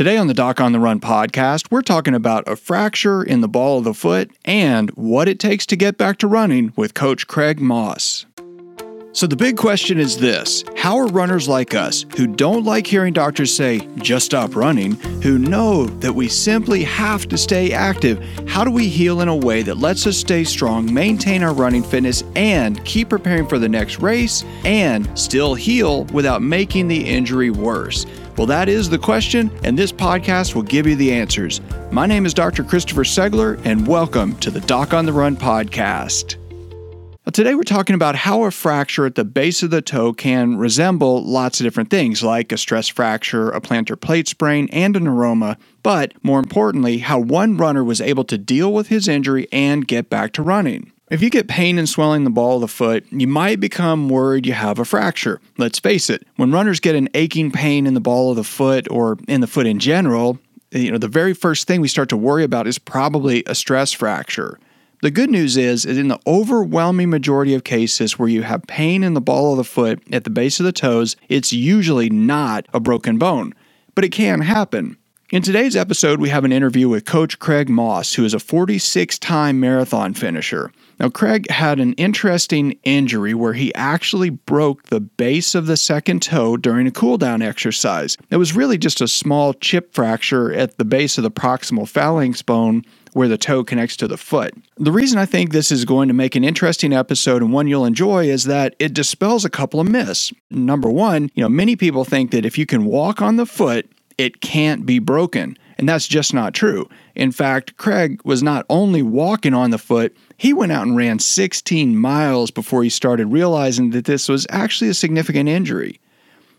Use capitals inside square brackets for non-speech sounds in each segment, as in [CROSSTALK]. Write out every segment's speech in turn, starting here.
Today on the Doc on the Run podcast, we're talking about a fracture in the ball of the foot and what it takes to get back to running with Coach Craig Moss. So, the big question is this How are runners like us, who don't like hearing doctors say, just stop running, who know that we simply have to stay active, how do we heal in a way that lets us stay strong, maintain our running fitness, and keep preparing for the next race, and still heal without making the injury worse? Well, that is the question, and this podcast will give you the answers. My name is Dr. Christopher Segler, and welcome to the Doc on the Run podcast. Well, today we're talking about how a fracture at the base of the toe can resemble lots of different things, like a stress fracture, a plantar plate sprain, and an neuroma, but more importantly, how one runner was able to deal with his injury and get back to running. If you get pain and swelling the ball of the foot, you might become worried you have a fracture. Let's face it, when runners get an aching pain in the ball of the foot or in the foot in general, you know, the very first thing we start to worry about is probably a stress fracture. The good news is, is in the overwhelming majority of cases where you have pain in the ball of the foot at the base of the toes, it's usually not a broken bone, but it can happen. In today's episode, we have an interview with Coach Craig Moss, who is a 46 time marathon finisher. Now, Craig had an interesting injury where he actually broke the base of the second toe during a cool down exercise. It was really just a small chip fracture at the base of the proximal phalanx bone where the toe connects to the foot. The reason I think this is going to make an interesting episode and one you'll enjoy is that it dispels a couple of myths. Number one, you know, many people think that if you can walk on the foot, it can't be broken. And that's just not true. In fact, Craig was not only walking on the foot, he went out and ran 16 miles before he started realizing that this was actually a significant injury.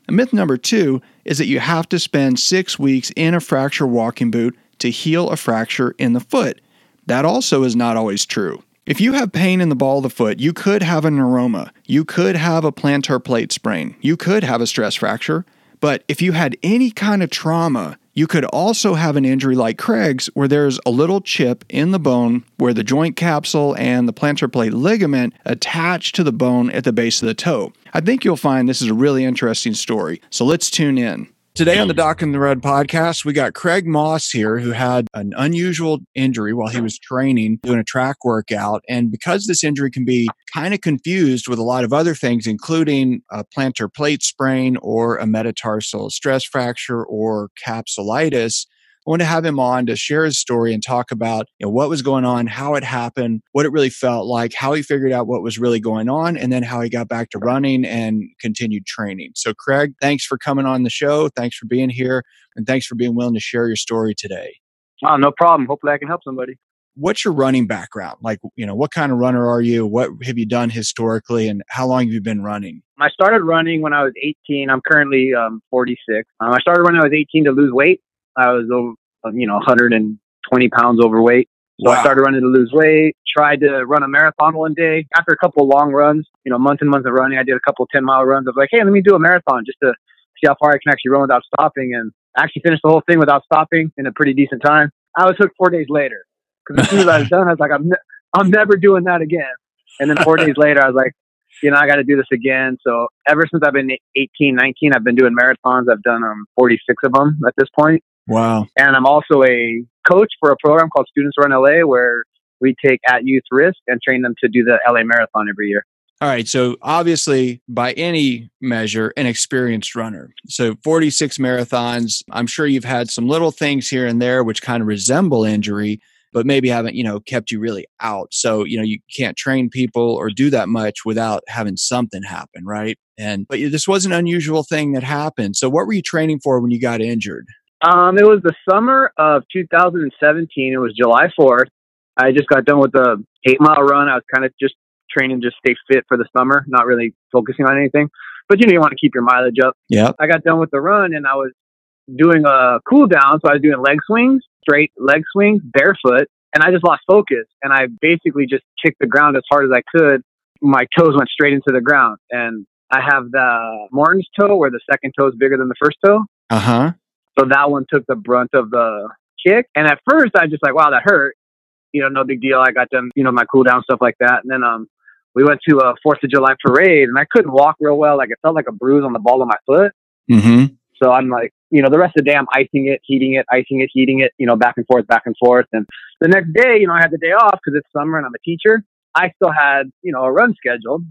Myth number two is that you have to spend six weeks in a fracture walking boot to heal a fracture in the foot. That also is not always true. If you have pain in the ball of the foot, you could have a neuroma, you could have a plantar plate sprain, you could have a stress fracture, but if you had any kind of trauma, you could also have an injury like Craig's, where there's a little chip in the bone where the joint capsule and the plantar plate ligament attach to the bone at the base of the toe. I think you'll find this is a really interesting story. So let's tune in. Today on the Doc on the Run podcast, we got Craig Moss here who had an unusual injury while he was training, doing a track workout. And because this injury can be kind of confused with a lot of other things, including a plantar plate sprain or a metatarsal stress fracture or capsulitis, I want to have him on to share his story and talk about you know, what was going on, how it happened, what it really felt like, how he figured out what was really going on, and then how he got back to running and continued training. So, Craig, thanks for coming on the show. Thanks for being here. And thanks for being willing to share your story today. Oh, no problem. Hopefully, I can help somebody. What's your running background? Like, you know, what kind of runner are you? What have you done historically, and how long have you been running? I started running when I was 18. I'm currently um, 46. Um, I started running when I was 18 to lose weight. I was over, you know, 120 pounds overweight. So Wow. I started running to lose weight. Tried to run a marathon one day. After a couple of long runs, you know, months and months of running, I did a couple of 10 mile runs. I was like, hey, let me do a marathon just to see how far I can actually run without stopping. And I actually finished the whole thing without stopping in a pretty decent time. I was hooked four days later because as soon as I was [LAUGHS] done, I was like, I'm, ne- I'm never doing that again. And then four days later, I was like, you know, I got to do this again. So ever since I've been 18, 19, I've been doing marathons. I've done um, 46 of them at this point. Wow. And I'm also a coach for a program called Students Run LA where we take at youth risk and train them to do the LA Marathon every year. All right. So obviously, by any measure, an experienced runner. So 46 marathons. I'm sure you've had some little things here and there which kind of resemble injury, but maybe haven't, you know, kept you really out. So, you know, you can't train people or do that much without having something happen, right? And but this was an unusual thing that happened. So what were you training for when you got injured? Um, it was the summer of 2017. It was July 4th. I just got done with the eight mile run. I was kind of just training, just stay fit for the summer, not really focusing on anything. But you know, you want to keep your mileage up. Yeah. I got done with the run and I was doing a cool down. So I was doing leg swings, straight leg swings, barefoot, and I just lost focus. And I basically just kicked the ground as hard as I could. My toes went straight into the ground. And I have the Morton's toe where the second toe is bigger than the first toe. Uh huh. So that one took the brunt of the kick. And at first I was just like, wow, that hurt. You know, no big deal. I got done, you know, my cool down stuff like that. And then um we went to a Fourth of July parade and I couldn't walk real well. Like it felt like a bruise on the ball of my foot. Mm-hmm. So I'm like, you know, the rest of the day I'm icing it, heating it, icing it, heating it, you know, back and forth, back and forth. And the next day, you know, I had the day off because it's summer and I'm a teacher. I still had, you know, a run scheduled.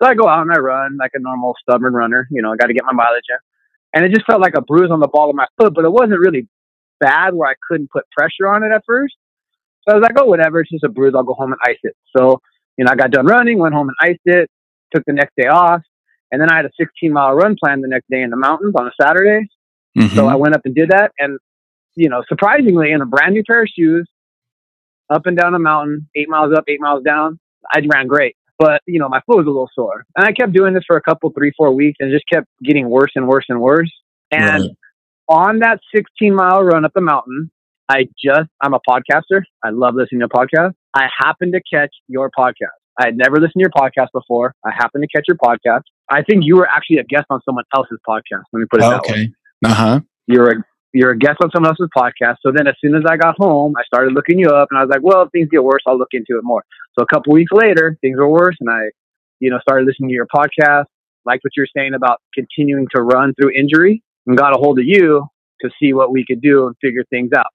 So I go out and I run like a normal stubborn runner, you know, I got to get my mileage in. And it just felt like a bruise on the ball of my foot, but it wasn't really bad where I couldn't put pressure on it at first. So I was like, oh, whatever, it's just a bruise. I'll go home and ice it. So, you know, I got done running, went home and iced it, took the next day off. And then I had a 16 mile run plan the next day in the mountains on a Saturday. Mm-hmm. So I went up and did that. And, you know, surprisingly, in a brand new pair of shoes, up and down a mountain, eight miles up, eight miles down, I ran great. But, you know, my foot was a little sore. And I kept doing this for a couple, three, four weeks and just kept getting worse and worse and worse. And right. on that 16 mile run up the mountain, I just, I'm a podcaster. I love listening to podcasts. I happened to catch your podcast. I had never listened to your podcast before. I happened to catch your podcast. I think you were actually a guest on someone else's podcast. Let me put it okay. that way. Okay. Uh huh. You're a you're a guest on someone else's podcast. So then, as soon as I got home, I started looking you up, and I was like, "Well, if things get worse, I'll look into it more." So a couple weeks later, things were worse, and I, you know, started listening to your podcast. Liked what you were saying about continuing to run through injury, and got a hold of you to see what we could do and figure things out.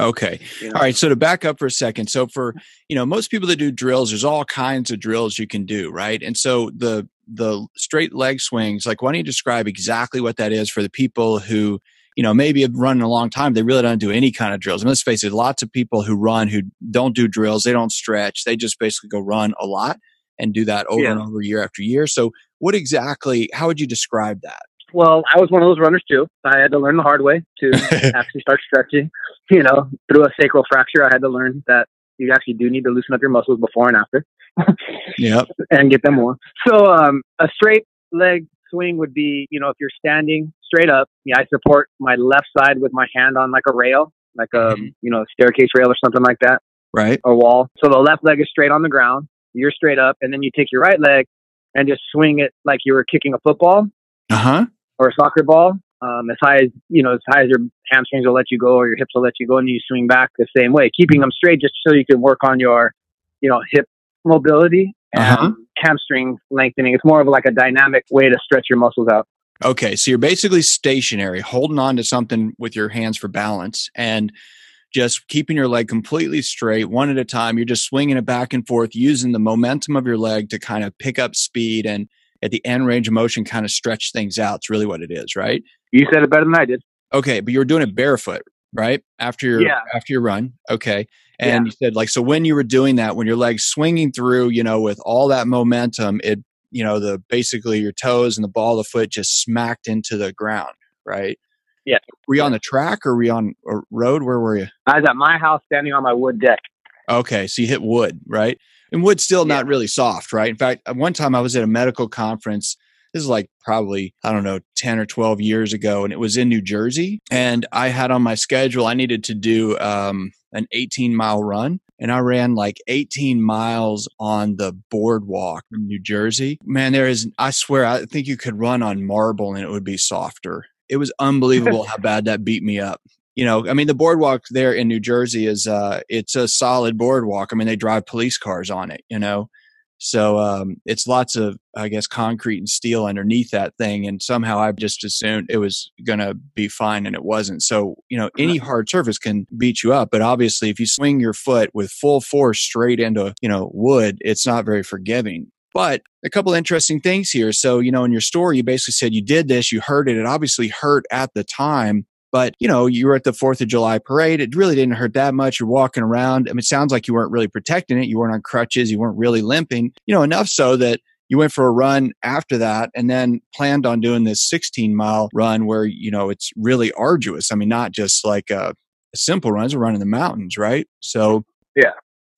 Okay. You know? All right. So to back up for a second. So for, you know, most people that do drills, there's all kinds of drills you can do, right? And so the the straight leg swings, like why don't you describe exactly what that is for the people who, you know, maybe have run a long time, they really don't do any kind of drills. And let's face it, lots of people who run who don't do drills, they don't stretch, they just basically go run a lot and do that over yeah. and over year after year. So what exactly how would you describe that? Well, I was one of those runners too. I had to learn the hard way to [LAUGHS] actually start stretching. You know, through a sacral fracture, I had to learn that you actually do need to loosen up your muscles before and after. [LAUGHS] yep. And get them warm. So, um, a straight leg swing would be, you know, if you're standing straight up, yeah, I support my left side with my hand on like a rail, like a, mm-hmm. you know, staircase rail or something like that. Right. Or wall. So the left leg is straight on the ground. You're straight up. And then you take your right leg and just swing it like you were kicking a football. Uh huh or a soccer ball. Um, as high as you know, as high as your hamstrings will let you go, or your hips will let you go, and you swing back the same way, keeping them straight, just so you can work on your, you know, hip mobility and uh-huh. hamstring lengthening. It's more of like a dynamic way to stretch your muscles out. Okay, so you're basically stationary, holding on to something with your hands for balance, and just keeping your leg completely straight, one at a time. You're just swinging it back and forth, using the momentum of your leg to kind of pick up speed and at the end range of motion kind of stretch things out. It's really what it is, right? You said it better than I did. Okay, but you were doing it barefoot, right? After your yeah. after your run. Okay. And yeah. you said like so when you were doing that, when your legs swinging through, you know, with all that momentum, it you know, the basically your toes and the ball of the foot just smacked into the ground, right? Yeah. Were you on the track or were you on a road? Where were you? I was at my house standing on my wood deck. Okay, so you hit wood, right? and wood's still not really soft, right? In fact, one time I was at a medical conference. This is like probably, I don't know, 10 or 12 years ago, and it was in New Jersey. And I had on my schedule, I needed to do um, an 18 mile run. And I ran like 18 miles on the boardwalk in New Jersey. Man, there is, I swear, I think you could run on marble and it would be softer. It was unbelievable how [LAUGHS] bad that beat me up you know, I mean, the boardwalk there in New Jersey is uh, it's a solid boardwalk. I mean, they drive police cars on it, you know, so um, it's lots of, I guess, concrete and steel underneath that thing. And somehow I just assumed it was going to be fine, and it wasn't. So you know, any hard surface can beat you up, but obviously, if you swing your foot with full force straight into you know wood, it's not very forgiving. But a couple interesting things here. So, you know, in your story, you basically said you did this, you heard it. It obviously hurt at the time. But, you know, you were at the 4th of July parade. It really didn't hurt that much. You're walking around. I mean, it sounds like you weren't really protecting it. You weren't on crutches. You weren't really limping, you know, enough so that you went for a run after that and then planned on doing this 16 mile run where, you know, it's really arduous. I mean, not just like a, a simple run, it's a run in the mountains, right? So, yeah.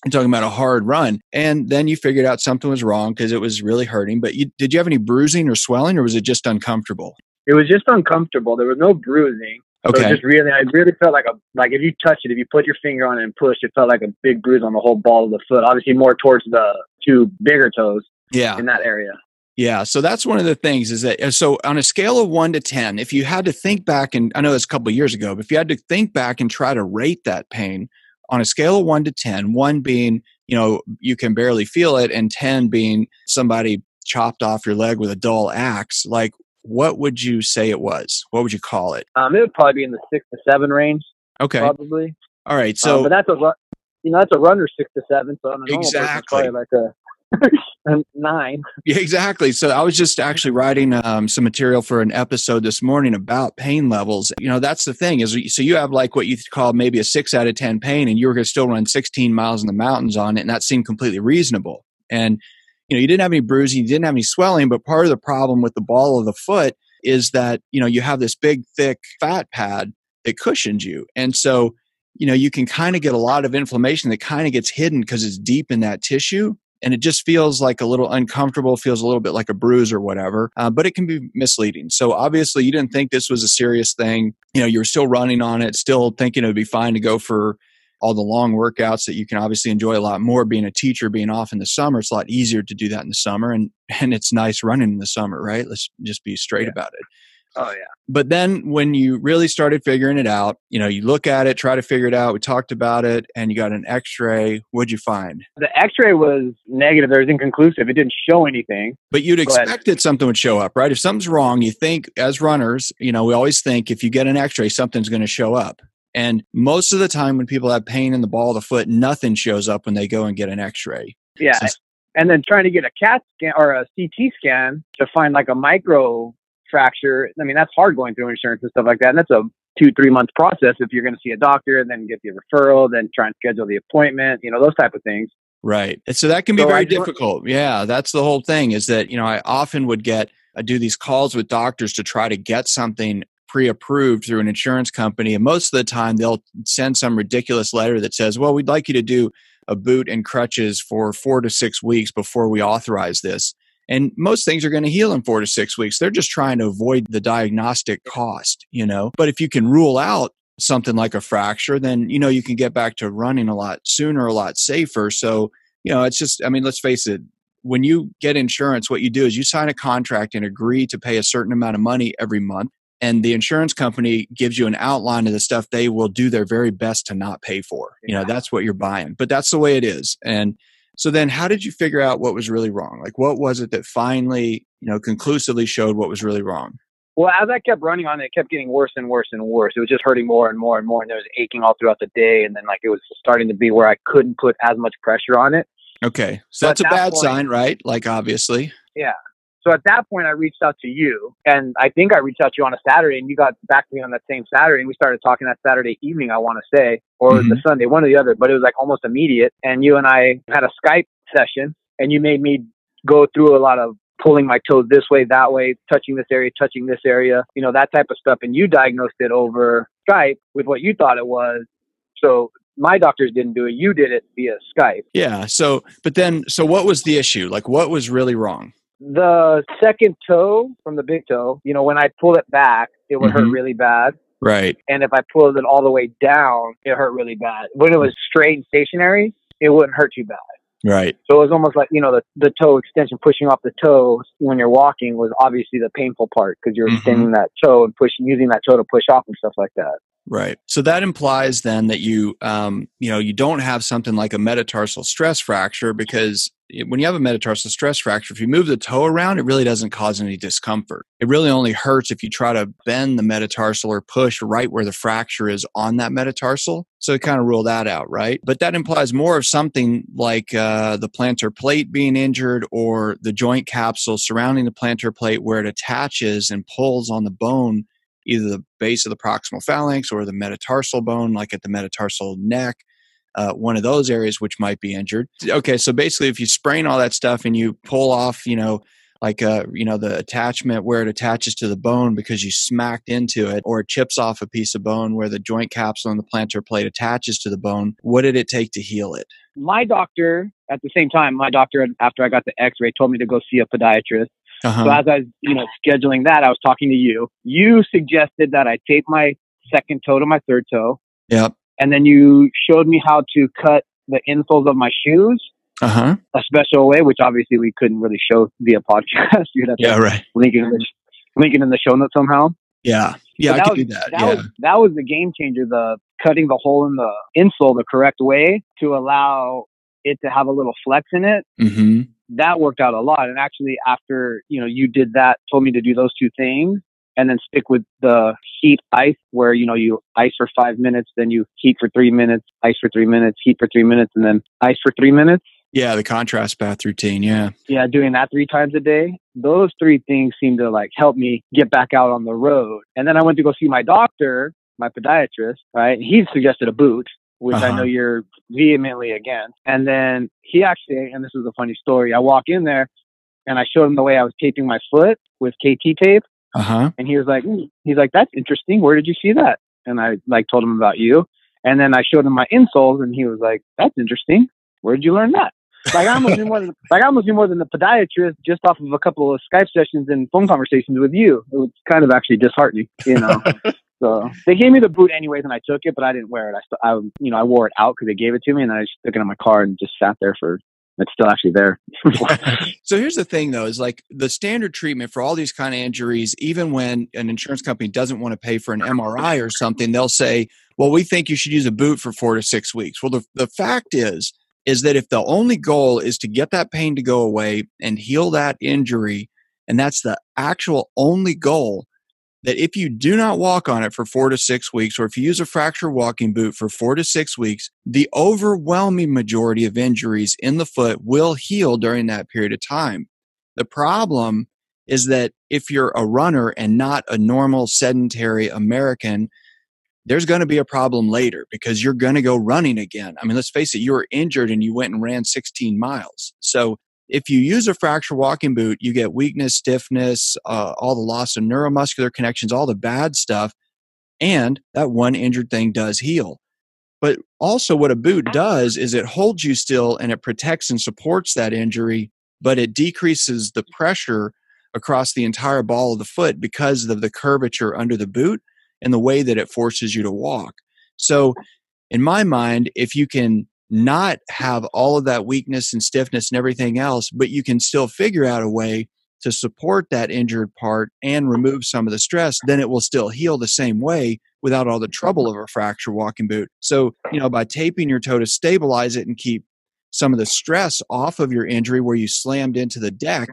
I'm talking about a hard run. And then you figured out something was wrong because it was really hurting. But you, did you have any bruising or swelling or was it just uncomfortable? It was just uncomfortable. There was no bruising. Okay. So just really, I really felt like a like if you touch it, if you put your finger on it and push, it felt like a big bruise on the whole ball of the foot. Obviously, more towards the two bigger toes. Yeah. In that area. Yeah. So that's one of the things is that, uh, so on a scale of one to 10, if you had to think back, and I know it's a couple of years ago, but if you had to think back and try to rate that pain on a scale of one to ten, one being, you know, you can barely feel it, and 10 being somebody chopped off your leg with a dull axe, like what would you say it was? What would you call it? Um, it would probably be in the six to seven range, Okay. probably. All right. Um, So but that's a you know that's a runner six to seven. So on a normal person, Exactly. like [LAUGHS] a, nine. Yeah, exactly. So I was just actually writing um, some material for an episode this morning about pain levels. You know, that's the thing is, so you have like what you call maybe a six out of 10 pain and you were going to still run 16 miles in the mountains on it. And that seemed completely reasonable. And, you know, you didn't have any bruising, you didn't have any swelling, but part of the problem with the ball of the foot is that, you know, you have this big, thick fat pad that cushions you. And so, you know, you can kind of get a lot of inflammation that kind of gets hidden because it's deep in that tissue and it just feels like a little uncomfortable, feels a little bit like a bruise or whatever, uh, but it can be misleading. So obviously, you didn't think this was a serious thing. You know, you were still running on it, still thinking it would be fine to go for all the long workouts that you can obviously enjoy a lot more. Being a teacher, being off in the summer, it's a lot easier to do that in the summer, and [LAUGHS] and it's nice running in the summer, right? Let's just be straight Yeah. about it Oh yeah. but then when you really started figuring it out, you know, you look at it, try to figure it out. We talked about it, and you got an X-ray. What'd you find? The X-ray was negative. It was inconclusive. It didn't show anything. But you'd Go ahead. expect that something would show up, right? If something's wrong, you think as runners, you know, we always think if you get an X-ray, something's going to show up. And most of the time, when people have pain in the ball of the foot, nothing shows up when they go and get an X-ray. Yeah. So- and then trying to get a CAT scan or a CT scan to find like a micro fracture. I mean, that's hard going through insurance and stuff like that. And that's a two, three month process if you're going to see a doctor and then get the referral, then try and schedule the appointment, you know, those type of things. Right. And so that can be So very difficult. Yeah, that's the whole thing is that, you know, I often would get I do these calls with doctors to try to get something pre-approved through an insurance company and most of the time they'll send some ridiculous letter that says, "Well, we'd like you to do a boot and crutches for 4 to 6 weeks before we authorize this." And most things are going to heal in 4 to 6 weeks. They're just trying to avoid the diagnostic cost, you know. But if you can rule out something like a fracture, then you know you can get back to running a lot sooner, a lot safer. So, you know, it's just I mean, let's face it, when you get insurance, what you do is you sign a contract and agree to pay a certain amount of money every month. And the insurance company gives you an outline of the stuff they will do their very best to not pay for. You know, that's what you're buying. But that's the way it is. And so then how did you figure out what was really wrong? Like what was it that finally, you know, conclusively showed what was really wrong? Well, as I kept running on it, it kept getting worse and worse and worse. It was just hurting more and more and more. And there was aching all throughout the day. And then like it was starting to be where I couldn't put as much pressure on it. Okay. So But that's a that bad point- sign, right? Like obviously. So at that point, I reached out to you, and I think I reached out to you on a Saturday, and you got back to me on that same Saturday, and we started talking that Saturday evening, I want to say, or the mm-hmm. Sunday, one or the other, but it was like almost immediate. And you and I had a Skype session, and you made me go through a lot of pulling my toes this way, that way, touching this area, touching this area, you know, that type of stuff. And you diagnosed it over Skype with what you thought it was. So my doctors didn't do it. You did it via Skype. Yeah. So but then so what was the issue? Like what was really wrong? The second toe from the big toe, you know, when I pull it back, it would hurt Mhm. really bad. Right. And if I pulled it all the way down, it hurt really bad. When it was straight and stationary, it wouldn't hurt too bad. Right. So it was almost like, you know, the, the toe extension pushing off the toe when you're walking was obviously the painful part because you're Mhm. extending that toe and pushing, using that toe to push off and stuff like that. Right. So that implies then that you, um, you know, you don't have something like a metatarsal stress fracture because it- when you have a metatarsal stress fracture, if you move the toe around, it really doesn't cause any discomfort. It really only hurts if you try to bend the metatarsal or push right where the fracture is on that metatarsal. So it kind of rule that out, right? But that implies more of something like uh, the plantar plate being injured or the joint capsule surrounding the plantar plate where it attaches and pulls on the bone either the base of the proximal phalanx or the metatarsal bone, like at the metatarsal neck, uh, one of those areas which might be injured. Okay, so basically, if you sprain all that stuff and you pull off, you know, like uh, you know, the attachment where it attaches to the bone because you smacked into it, or it chips off a piece of bone where the joint capsule and the plantar plate attaches to the bone. What did it take to heal it? My doctor, at the same time, my doctor, after I got the x ray, told me to go see a podiatrist. So Uh-huh. as I was, you know, scheduling that, I was talking to you. You suggested that I tape my second toe to my third toe, Yep. and then you showed me how to cut the insoles of my shoes Uh huh. a special way, which obviously we couldn't really show via podcast. [LAUGHS] You'd have to Yeah. Right. link it in the link it in the show notes somehow. Yeah. Yeah. I that can was, do that. That yeah. was that was the game changer. The cutting the hole in the insole the correct way to allow it to have a little flex in it mm-hmm. That worked out a lot. And actually, after you know you did that, told me to do those two things, and then stick with the heat ice, where you know you ice for five minutes, then you heat for three minutes, ice for three minutes, heat for three minutes, and then ice for three minutes. Yeah, the contrast bath routine. Yeah. Yeah, doing that three times a day. Those three things seem to like help me get back out on the road. And then I went to go see my doctor, my podiatrist, right? He suggested a boot, which uh-huh. I know you're vehemently against. And then he actually, and this is a funny story, I walk in there and I showed him the way I was taping my foot with KT tape. Uh-huh. And he was like, mm. he's like, that's interesting. Where did you see that? And I like told him about you. And then I showed him my insoles and he was like, that's interesting. Where did you learn that? Like I almost knew more than like I almost knew more than the podiatrist just off of a couple of Skype sessions and phone conversations with you. It was kind of actually disheartening, you know. [LAUGHS] so they gave me the boot anyways, and I took it, but I didn't wear it. I, st- I you know, I wore it out because they gave it to me, and I just took it in my car and just sat there for. It's still actually there. [LAUGHS] so here's the thing, though, is like the standard treatment for all these kind of injuries. Even when an insurance company doesn't want to pay for an MRI or something, they'll say, "Well, we think you should use a boot for four to six weeks." Well, the the fact is is that if the only goal is to get that pain to go away and heal that injury, and that's the actual only goal, that if you do not walk on it for four to six weeks, or if you use a fracture walking boot for four to six weeks, the overwhelming majority of injuries in the foot will heal during that period of time. The problem is that if you're a runner and not a normal sedentary American, there's going to be a problem later because you're going to go running again. I mean, let's face it, you were injured and you went and ran 16 miles. So if you use a fracture walking boot, you get weakness, stiffness, uh, all the loss of neuromuscular connections, all the bad stuff. And that one injured thing does heal. But also, what a boot does is it holds you still and it protects and supports that injury, but it decreases the pressure across the entire ball of the foot because of the curvature under the boot and the way that it forces you to walk. So, in my mind, if you can not have all of that weakness and stiffness and everything else, but you can still figure out a way to support that injured part and remove some of the stress, then it will still heal the same way without all the trouble mm-hmm. of a fracture walking boot. So, you know, by taping your toe to stabilize it and keep some of the stress off of your injury where you slammed into the deck,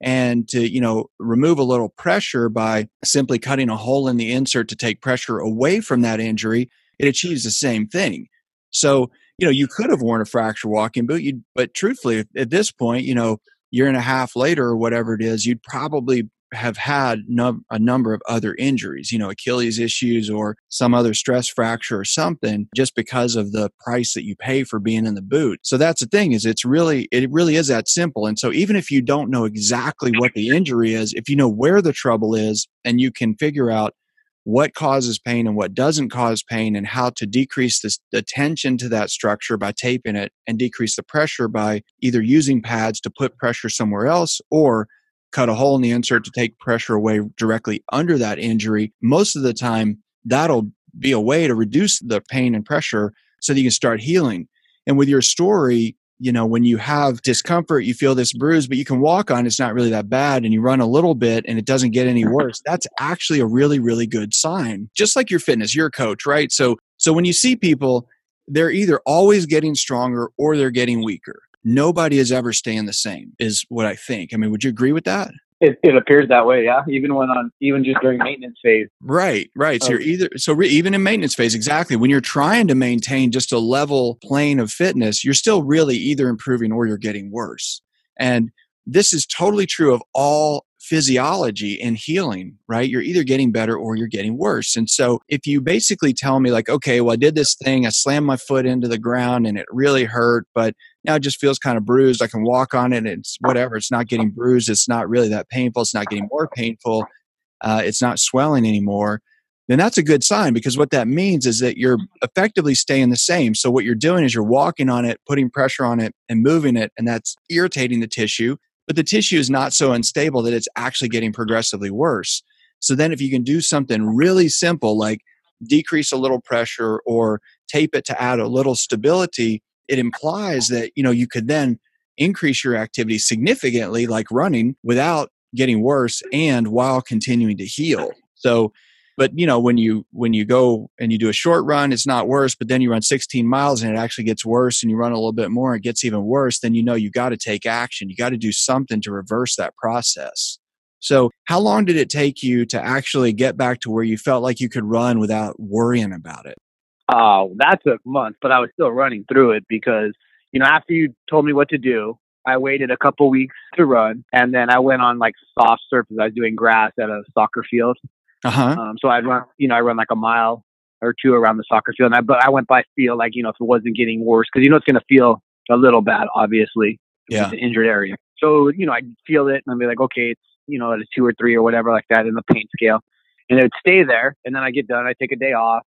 and to you know remove a little pressure by simply cutting a hole in the insert to take pressure away from that injury it achieves the same thing so you know you could have worn a fracture walking boot you but truthfully at this point you know year and a half later or whatever it is you'd probably have had a number of other injuries, you know, Achilles issues or some other stress fracture or something just because of the price that you pay for being in the boot. So that's the thing is it's really it really is that simple. And so even if you don't know exactly what the injury is, if you know where the trouble is and you can figure out what causes pain and what doesn't cause pain and how to decrease this, the tension to that structure by taping it and decrease the pressure by either using pads to put pressure somewhere else or cut a hole in the insert to take pressure away directly under that injury, most of the time that'll be a way to reduce the pain and pressure so that you can start healing. And with your story, you know, when you have discomfort, you feel this bruise, but you can walk on, it's not really that bad, and you run a little bit and it doesn't get any [LAUGHS] worse. That's actually a really, really good sign. Just like your fitness, you're a coach, right? So so when you see people, they're either always getting stronger or they're getting weaker nobody is ever staying the same is what i think i mean would you agree with that it, it appears that way yeah even when on even just during maintenance phase. Right right. So you're oh. either so re, even in maintenance phase exactly. When you're trying to maintain just a level plane of fitness you're still really either improving or you're getting worse. And this is totally true of all physiology and healing, right? You're either getting better or you're getting worse. And so if you basically tell me, like, okay, well, I did this thing, I slammed my foot into the ground and it really hurt, but now it just feels kind of bruised. I can walk on it. It's whatever. It's not getting bruised. It's not really that painful. It's not getting more painful. Uh, it's not swelling anymore. Then that's a good sign because what that means is that you're effectively staying the same. So, what you're doing is you're walking on it, putting pressure on it, and moving it, and that's irritating the tissue but the tissue is not so unstable that it's actually getting progressively worse. So then if you can do something really simple like decrease a little pressure or tape it to add a little stability, it implies that, you know, you could then increase your activity significantly like running without getting worse and while continuing to heal. So but you know when you when you go and you do a short run it's not worse but then you run 16 miles and it actually gets worse and you run a little bit more and it gets even worse then you know you got to take action. You got to do something to reverse that process. So how long did it take you to actually get back to where you felt like you could run without worrying about it oh that took months but i was still running through it because you know after you told me what to do I waited a couple weeks to run, and then I went on like soft surface. I was doing grass at a soccer field, uh-huh. Um, so I'd run, you know, I run like a mile or two around the soccer field. And I, but I went by feel like, you know, if it wasn't getting worse, because you know it's going to feel a little bad, obviously, yeah. the injured area. So you know, I feel it, and I'd be like, okay, it's you know at a two or three or whatever like that in the pain scale, and it would stay there. And then I get done, I take a day off,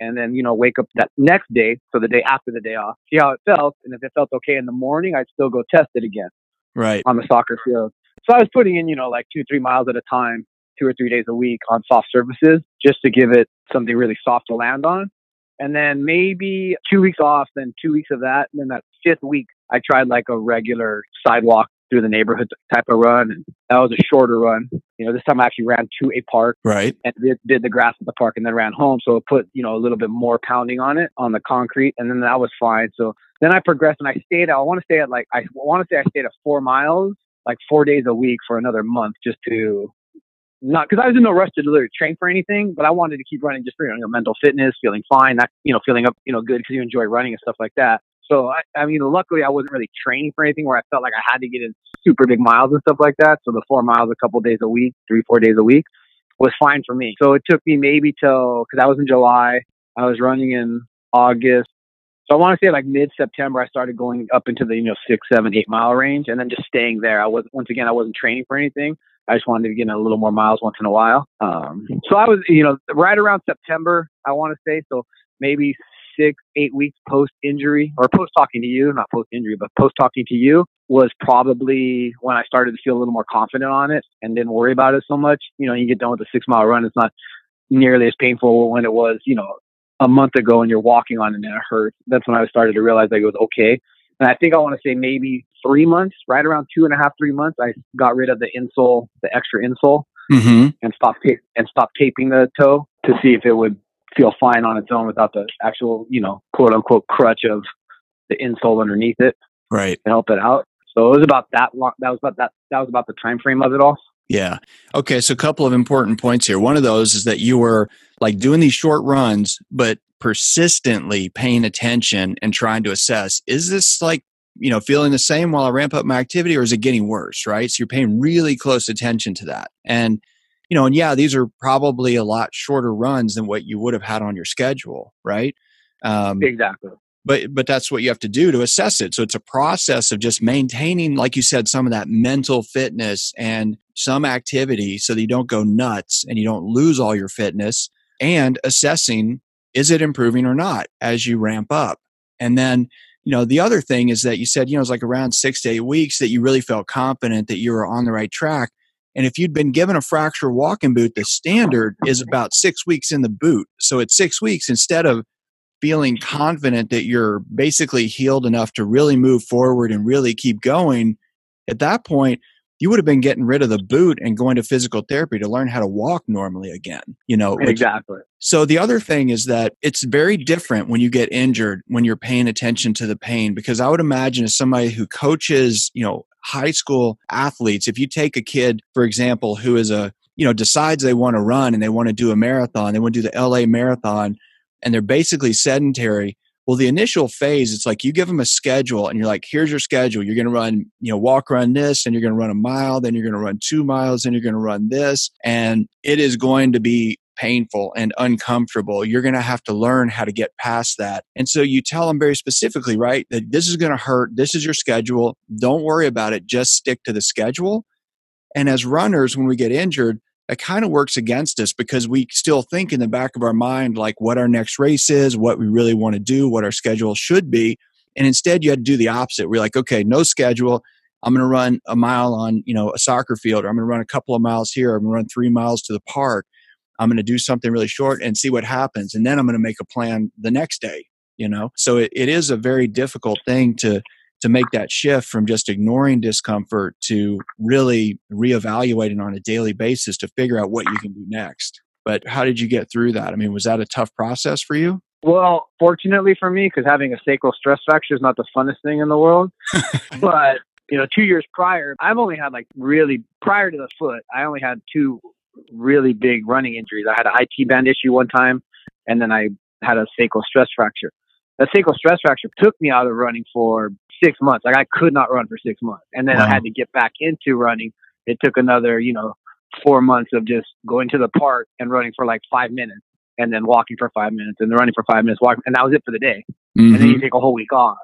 and then you know wake up that next day, so the day after the day off, see how it felt, and if it felt okay in the morning, I'd still go test it again, right, on the soccer field. So I was putting in, you know, like two, three miles at a time two or three days a week on soft surfaces just to give it something really soft to land on. And then maybe two weeks off, then two weeks of that. And then that fifth week, I tried like a regular sidewalk through the neighborhood type of run. And that was a shorter run. You know, this time I actually ran to a park. Right. And did, did the grass at the park and then ran home. So it put, you know, a little bit more pounding on it on the concrete. And then that was fine. So then I progressed and I stayed, I want to stay at like, I want to say I stayed at four miles, like four days a week for another month just to not because I was in no rush to literally train for anything, but I wanted to keep running just for you know mental fitness, feeling fine, that you know feeling up you know good because you enjoy running and stuff like that. So I, I mean, luckily I wasn't really training for anything where I felt like I had to get in super big miles and stuff like that. So the four miles a couple days a week, three four days a week, was fine for me. So it took me maybe till because I was in July, I was running in August. So I want to say like mid September, I started going up into the you know six, seven, eight mile range, and then just staying there. I was once again I wasn't training for anything. I just wanted to get in a little more miles once in a while. Um, so I was, you know, right around September, I want to say. So maybe six, eight weeks post injury or post talking to you, not post injury, but post talking to you was probably when I started to feel a little more confident on it and didn't worry about it so much. You know, you get done with a six mile run, it's not nearly as painful when it was, you know, a month ago and you're walking on it and it hurts. That's when I started to realize that it was okay. And I think I want to say maybe three months, right around two and a half, three months, I got rid of the insole, the extra insole, mm-hmm. and stopped ta- and stopped taping the toe to see if it would feel fine on its own without the actual, you know, quote unquote crutch of the insole underneath it, right, to help it out. So it was about that long. That was about that. That was about the time frame of it all. Yeah. Okay. So a couple of important points here. One of those is that you were like doing these short runs, but persistently paying attention and trying to assess is this like you know feeling the same while i ramp up my activity or is it getting worse right so you're paying really close attention to that and you know and yeah these are probably a lot shorter runs than what you would have had on your schedule right um, exactly but but that's what you have to do to assess it so it's a process of just maintaining like you said some of that mental fitness and some activity so that you don't go nuts and you don't lose all your fitness and assessing is it improving or not as you ramp up? And then, you know, the other thing is that you said, you know, it's like around six to eight weeks that you really felt confident that you were on the right track. And if you'd been given a fracture walking boot, the standard is about six weeks in the boot. So at six weeks, instead of feeling confident that you're basically healed enough to really move forward and really keep going, at that point, you would have been getting rid of the boot and going to physical therapy to learn how to walk normally again you know which, exactly so the other thing is that it's very different when you get injured when you're paying attention to the pain because i would imagine as somebody who coaches you know high school athletes if you take a kid for example who is a you know decides they want to run and they want to do a marathon they want to do the la marathon and they're basically sedentary well, the initial phase, it's like you give them a schedule and you're like, here's your schedule. You're going to run, you know, walk run this and you're going to run a mile, then you're going to run two miles, and you're going to run this. And it is going to be painful and uncomfortable. You're going to have to learn how to get past that. And so you tell them very specifically, right, that this is going to hurt. This is your schedule. Don't worry about it. Just stick to the schedule. And as runners, when we get injured, that kind of works against us because we still think in the back of our mind like what our next race is, what we really want to do, what our schedule should be. And instead you had to do the opposite. We're like, okay, no schedule. I'm going to run a mile on, you know, a soccer field, or I'm going to run a couple of miles here. I'm going to run three miles to the park. I'm going to do something really short and see what happens. And then I'm going to make a plan the next day, you know? So it, it is a very difficult thing to, to make that shift from just ignoring discomfort to really reevaluating on a daily basis to figure out what you can do next. But how did you get through that? I mean, was that a tough process for you? Well, fortunately for me, because having a sacral stress fracture is not the funnest thing in the world. [LAUGHS] but, you know, two years prior, I've only had like really, prior to the foot, I only had two really big running injuries. I had an IT band issue one time, and then I had a sacral stress fracture. That sacral stress fracture took me out of running for six months. Like I could not run for six months. And then wow. I had to get back into running. It took another, you know, four months of just going to the park and running for like five minutes and then walking for five minutes and then running for five minutes, walking, and that was it for the day. Mm-hmm. And then you mm-hmm. take a whole week off.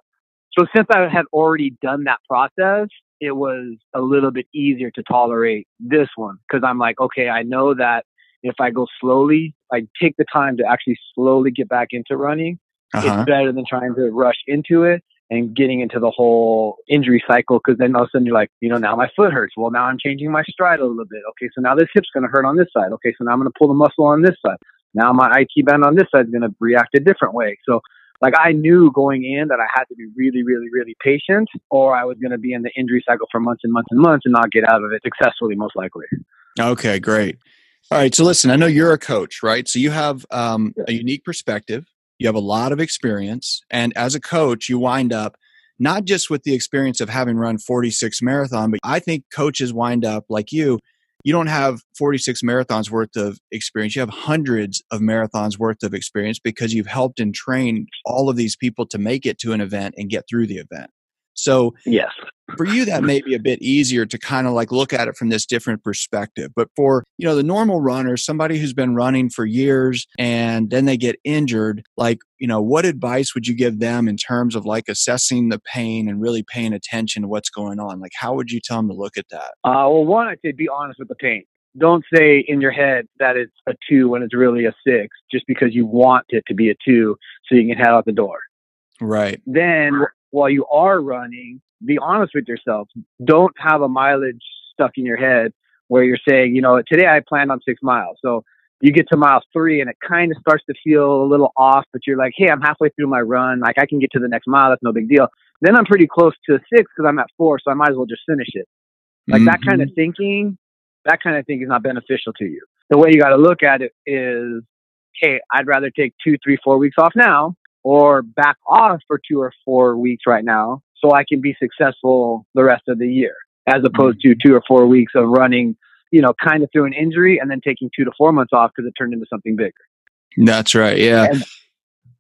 So since I had already done that process, it was a little bit easier to tolerate this one because I'm like, okay, I know that if I go slowly, I take the time to actually slowly get back into running. Uh-huh. It's better than trying to rush into it and getting into the whole injury cycle because then all of a sudden you're like, you know, now my foot hurts. Well, now I'm changing my stride a little bit. Okay, so now this hip's going to hurt on this side. Okay, so now I'm going to pull the muscle on this side. Now my IT band on this side is going to react a different way. So like I knew going in that I had to be really, really, really patient or I was going to be in the injury cycle for months and months and months and not get out of it successfully, most likely. Okay, great. All right. So listen, I know you're a coach, right? So you have um, a unique perspective. You have a lot of experience. And as a coach, you wind up not just with the experience of having run 46 marathon, but I think coaches wind up like you you don't have 46 marathons worth of experience. You have hundreds of marathons worth of experience because you've helped and trained all of these people to make it to an event and get through the event. So, yes, for you, that may be a bit easier to kind of like look at it from this different perspective. But for, you know, the normal runner, somebody who's been running for years and then they get injured, like, you know, what advice would you give them in terms of like assessing the pain and really paying attention to what's going on? Like, how would you tell them to look at that? Uh, well, one, I'd say be honest with the pain. Don't say in your head that it's a two when it's really a six just because you want it to be a two so you can head out the door. Right. Then while you are running, be honest with yourself. Don't have a mileage stuck in your head where you're saying, you know, today I planned on six miles. So you get to mile three and it kind of starts to feel a little off, but you're like, hey, I'm halfway through my run. Like I can get to the next mile. That's no big deal. Then I'm pretty close to six because I'm at four. So I might as well just finish it. Like mm-hmm. that kind of thinking, that kind of thing is not beneficial to you. The way you got to look at it is, hey, I'd rather take two, three, four weeks off now or back off for two or four weeks right now so I can be successful the rest of the year, as opposed to mm-hmm. two or four weeks of running, you know, kind of through an injury and then taking two to four months off because it turned into something bigger. That's right. Yeah. And,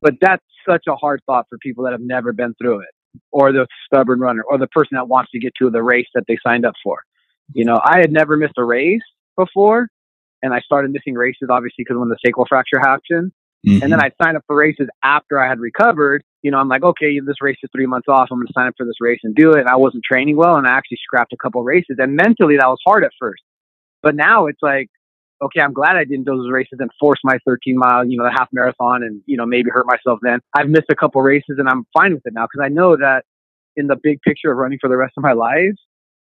but that's such a hard thought for people that have never been through it, or the stubborn runner, or the person that wants to get to the race that they signed up for. You know, I had never missed a race before, and I started missing races obviously because when the sacral fracture happened. Mm-hmm. And then I'd sign up for races after I had recovered. You know, I'm like, okay, this race is three months off. I'm going to sign up for this race and do it. And I wasn't training well, and I actually scrapped a couple races. And mentally, that was hard at first. But now it's like, okay, I'm glad I didn't do those races and force my 13 mile, you know, the half marathon, and you know, maybe hurt myself. Then I've missed a couple races, and I'm fine with it now because I know that in the big picture of running for the rest of my life,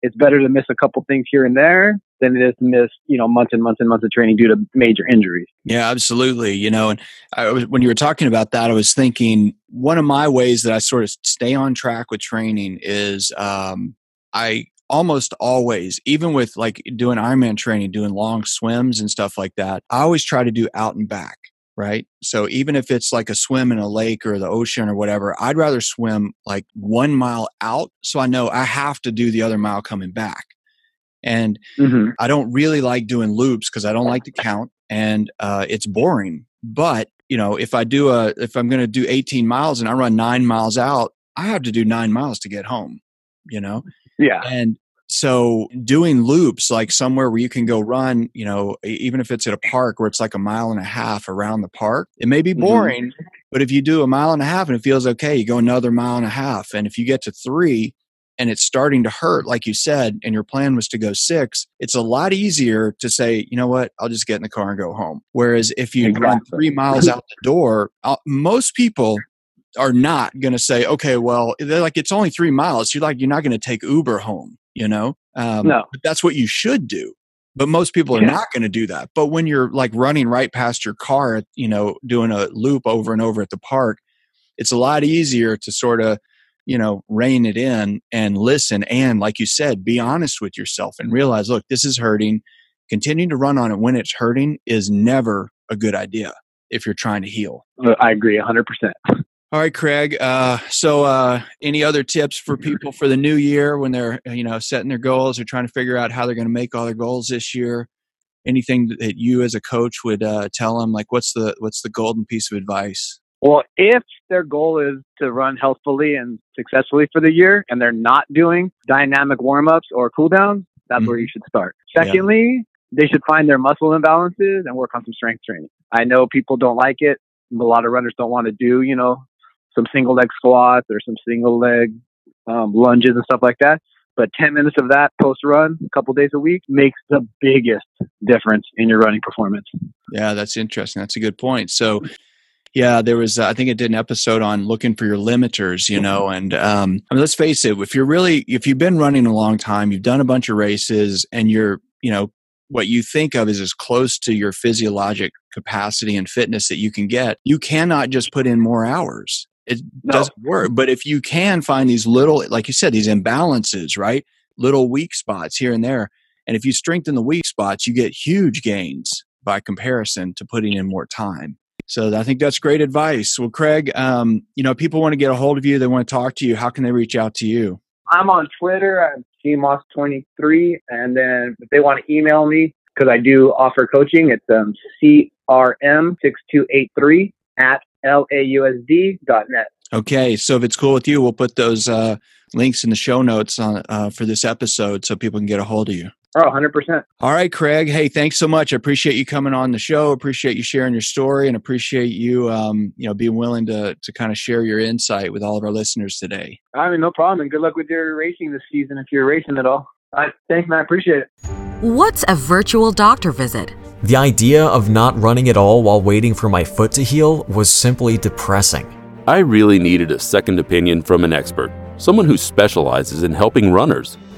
it's better to miss a couple things here and there than it is to miss, you know, months and months and months of training due to major injuries. Yeah, absolutely. You know, and I was, when you were talking about that, I was thinking one of my ways that I sort of stay on track with training is um, I almost always, even with like doing Ironman training, doing long swims and stuff like that, I always try to do out and back. Right. So even if it's like a swim in a lake or the ocean or whatever, I'd rather swim like one mile out. So I know I have to do the other mile coming back. And mm-hmm. I don't really like doing loops because I don't like to count and uh, it's boring. But, you know, if I do a, if I'm going to do 18 miles and I run nine miles out, I have to do nine miles to get home, you know? Yeah. And so doing loops like somewhere where you can go run, you know, even if it's at a park where it's like a mile and a half around the park, it may be mm-hmm. boring, mm-hmm. but if you do a mile and a half and it feels okay, you go another mile and a half. And if you get to three, and it's starting to hurt, like you said, and your plan was to go six, it's a lot easier to say, you know what, I'll just get in the car and go home. Whereas if you exactly. run three miles out the door, uh, most people are not going to say, okay, well, they're like, it's only three miles. You're like, you're not going to take Uber home, you know? Um, no. But that's what you should do. But most people are yeah. not going to do that. But when you're like running right past your car, you know, doing a loop over and over at the park, it's a lot easier to sort of you know, rein it in and listen. And like you said, be honest with yourself and realize, look, this is hurting. continuing to run on it when it's hurting is never a good idea if you're trying to heal. Uh, I agree 100%. All right, Craig. Uh, so, uh, any other tips for people for the new year when they're you know setting their goals or trying to figure out how they're going to make all their goals this year? Anything that you as a coach would uh, tell them? Like, what's the what's the golden piece of advice? Well, if their goal is to run healthfully and successfully for the year, and they're not doing dynamic warm ups or cool downs, that's mm-hmm. where you should start. Secondly, yeah. they should find their muscle imbalances and work on some strength training. I know people don't like it. A lot of runners don't want to do, you know, some single leg squats or some single leg um, lunges and stuff like that. But 10 minutes of that post run, a couple days a week, makes the biggest difference in your running performance. Yeah, that's interesting. That's a good point. So, yeah, there was, uh, I think I did an episode on looking for your limiters, you know, and um, I mean, let's face it, if you're really, if you've been running a long time, you've done a bunch of races and you're, you know, what you think of is as close to your physiologic capacity and fitness that you can get, you cannot just put in more hours. It no. doesn't work. But if you can find these little, like you said, these imbalances, right? Little weak spots here and there. And if you strengthen the weak spots, you get huge gains by comparison to putting in more time. So I think that's great advice. Well, Craig, um, you know, people want to get a hold of you. They want to talk to you. How can they reach out to you? I'm on Twitter. I'm cmoss23. And then if they want to email me, because I do offer coaching, it's um, CRM6283 at lausd.net. Okay, so if it's cool with you, we'll put those uh, links in the show notes on uh, for this episode so people can get a hold of you. Oh, 100%. All right, Craig. Hey, thanks so much. I appreciate you coming on the show. Appreciate you sharing your story and appreciate you, um, you know, being willing to, to kind of share your insight with all of our listeners today. I mean, no problem. And good luck with your racing this season if you're racing at all. All right, thanks, man. I appreciate it. What's a virtual doctor visit? The idea of not running at all while waiting for my foot to heal was simply depressing. I really needed a second opinion from an expert, someone who specializes in helping runners.